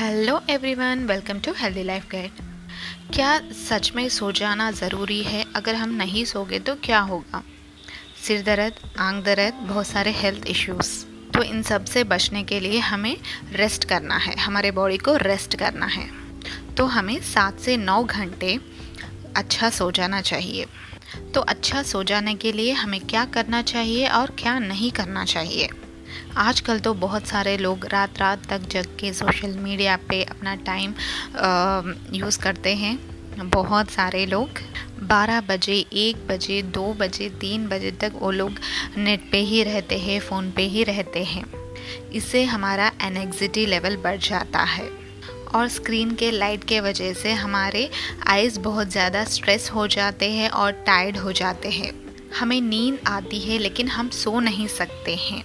Hello everyone welcome to healthy life guide क्या सच में सो जाना ज़रूरी है? अगर हम नहीं सोगे तो क्या होगा? सिर दर्द, आँख दर्द, बहुत सारे हेल्थ इश्यूज़ तो इन सबसे बचने के लिए हमें रेस्ट करना है, हमारे बॉडी को रेस्ट करना है। तो हमें सात से नौ घंटे अच्छा सो जाना चाहिए। तो अच्छा सो जाने के लिए हमें क्या करना चाहिए और क्या नहीं करना चाहिए? आजकल तो बहुत सारे लोग रात रात तक जग के सोशल मीडिया पे अपना टाइम यूज़ करते हैं। बहुत सारे लोग। 12 बजे 1 बजे 2 बजे 3 बजे तक वो लोग नेट पे ही रहते हैं, फ़ोन पे ही रहते हैं। इससे हमारा एनेक्सिटी लेवल बढ़ जाता है। और स्क्रीन के लाइट के वजह से हमारे आइज़ बहुत ज़्यादा स्ट्रेस हो जाते हैं और टायर्ड हो जाते हैं। हमें नींद आती है, लेकिन हम सो नहीं सकते हैं।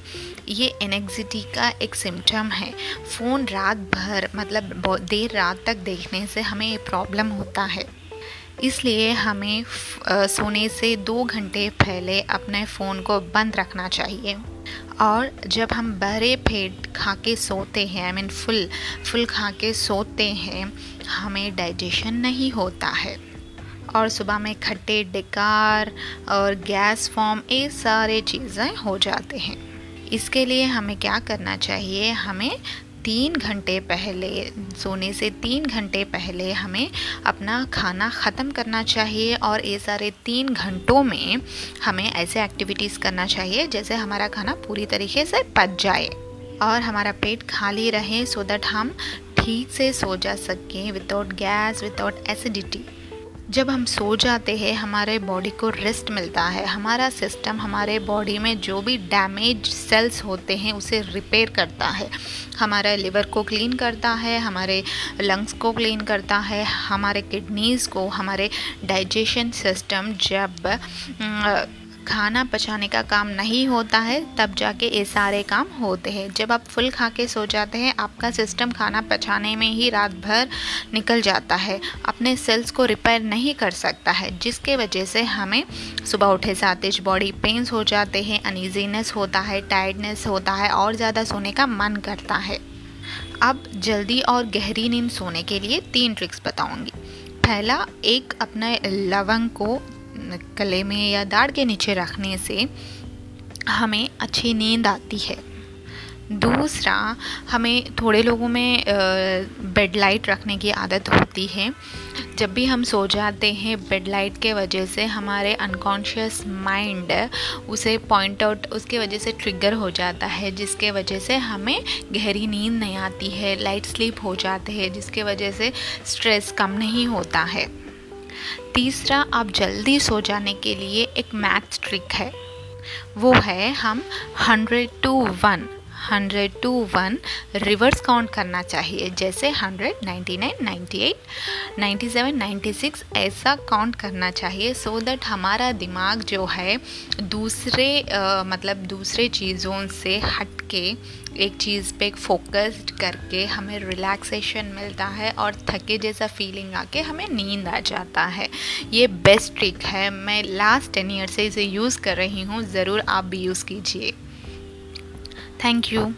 ये एनेक्सिटी का एक सिम्टम है। फ़ोन रात भर मतलब देर रात तक देखने से हमें ये प्रॉब्लम होता है। इसलिए हमें सोने से दो घंटे पहले अपने फ़ोन को बंद रखना चाहिए। और जब हम बहरे पेट खा के सोते हैं आई मीन फुल फुल खा के सोते हैं, हमें डाइजेशन नहीं होता है। और सुबह में खट्टे, डिकार और गैस फॉर्म ये सारे चीज़ें हो जाते हैं। इसके लिए हमें क्या करना चाहिए? हमें तीन घंटे पहले, सोने से तीन घंटे पहले हमें अपना खाना ख़त्म करना चाहिए और ये सारे तीन घंटों में हमें ऐसे एक्टिविटीज़ करना चाहिए जैसे हमारा खाना पूरी तरीके से पच जाए और हमारा पेट खाली रहे सो दैट हम ठीक से सो जा सकें विदाउट गैस विदाउट एसिडिटी जब हम सो जाते हैं, हमारे बॉडी को रेस्ट मिलता है। हमारा सिस्टम हमारे बॉडी में जो भी डैमेज सेल्स होते हैं, उसे रिपेयर करता है। हमारा लिवर को क्लीन करता है, हमारे लंग्स को क्लीन करता है, हमारे किडनीज़ को, हमारे डाइजेशन सिस्टम जब खाना पचाने का काम नहीं होता है, तब जाके ये सारे काम होते हैं। जब आप फुल खा के सो जाते हैं, आपका सिस्टम खाना पचाने में ही रात भर निकल जाता है। अपने सेल्स को रिपेयर नहीं कर सकता है, जिसके वजह से हमें सुबह उठे साथ बॉडी पेन्स हो जाते हैं अनइजीनेस होता है टायर्डनेस होता है और ज़्यादा सोने का मन करता है। अब जल्दी और गहरी नींद सोने के लिए तीन ट्रिक्स बताऊँगी। पहला, एक अपने लवंग को गले में या दाढ़ के नीचे रखने से हमें अच्छी नींद आती है। दूसरा, हमें थोड़े लोगों में बेड लाइट रखने की आदत होती है। जब भी हम सो जाते हैं बेड लाइट के वजह से हमारे अनकॉन्शियस माइंड उसे पॉइंट आउट उसके वजह से ट्रिगर हो जाता है, जिसके वजह से हमें गहरी नींद नहीं आती है लाइट स्लीप हो जाते हैं, जिसके वजह से स्ट्रेस कम नहीं होता है। तीसरा, आप जल्दी सो जाने के लिए एक मैथ ट्रिक है। वो है हम hundred two one. Hundred two one reverse count करना चाहिए जैसे hundred ninety nine ninety eight ninety seven ninety six ऐसा काउंट करना चाहिए सो so दैट हमारा दिमाग जो है दूसरे आ, मतलब दूसरे चीज़ों से हट के एक चीज़ पे फोकस्ड करके हमें रिलैक्सेशन मिलता है और थके जैसा फीलिंग आके हमें नींद आ जाता है। ये बेस्ट ट्रिक है। मैं लास्ट टेन ईयर से इसे यूज़ कर रही हूँ। ज़रूर आप भी यूज़ कीजिए। Thank you.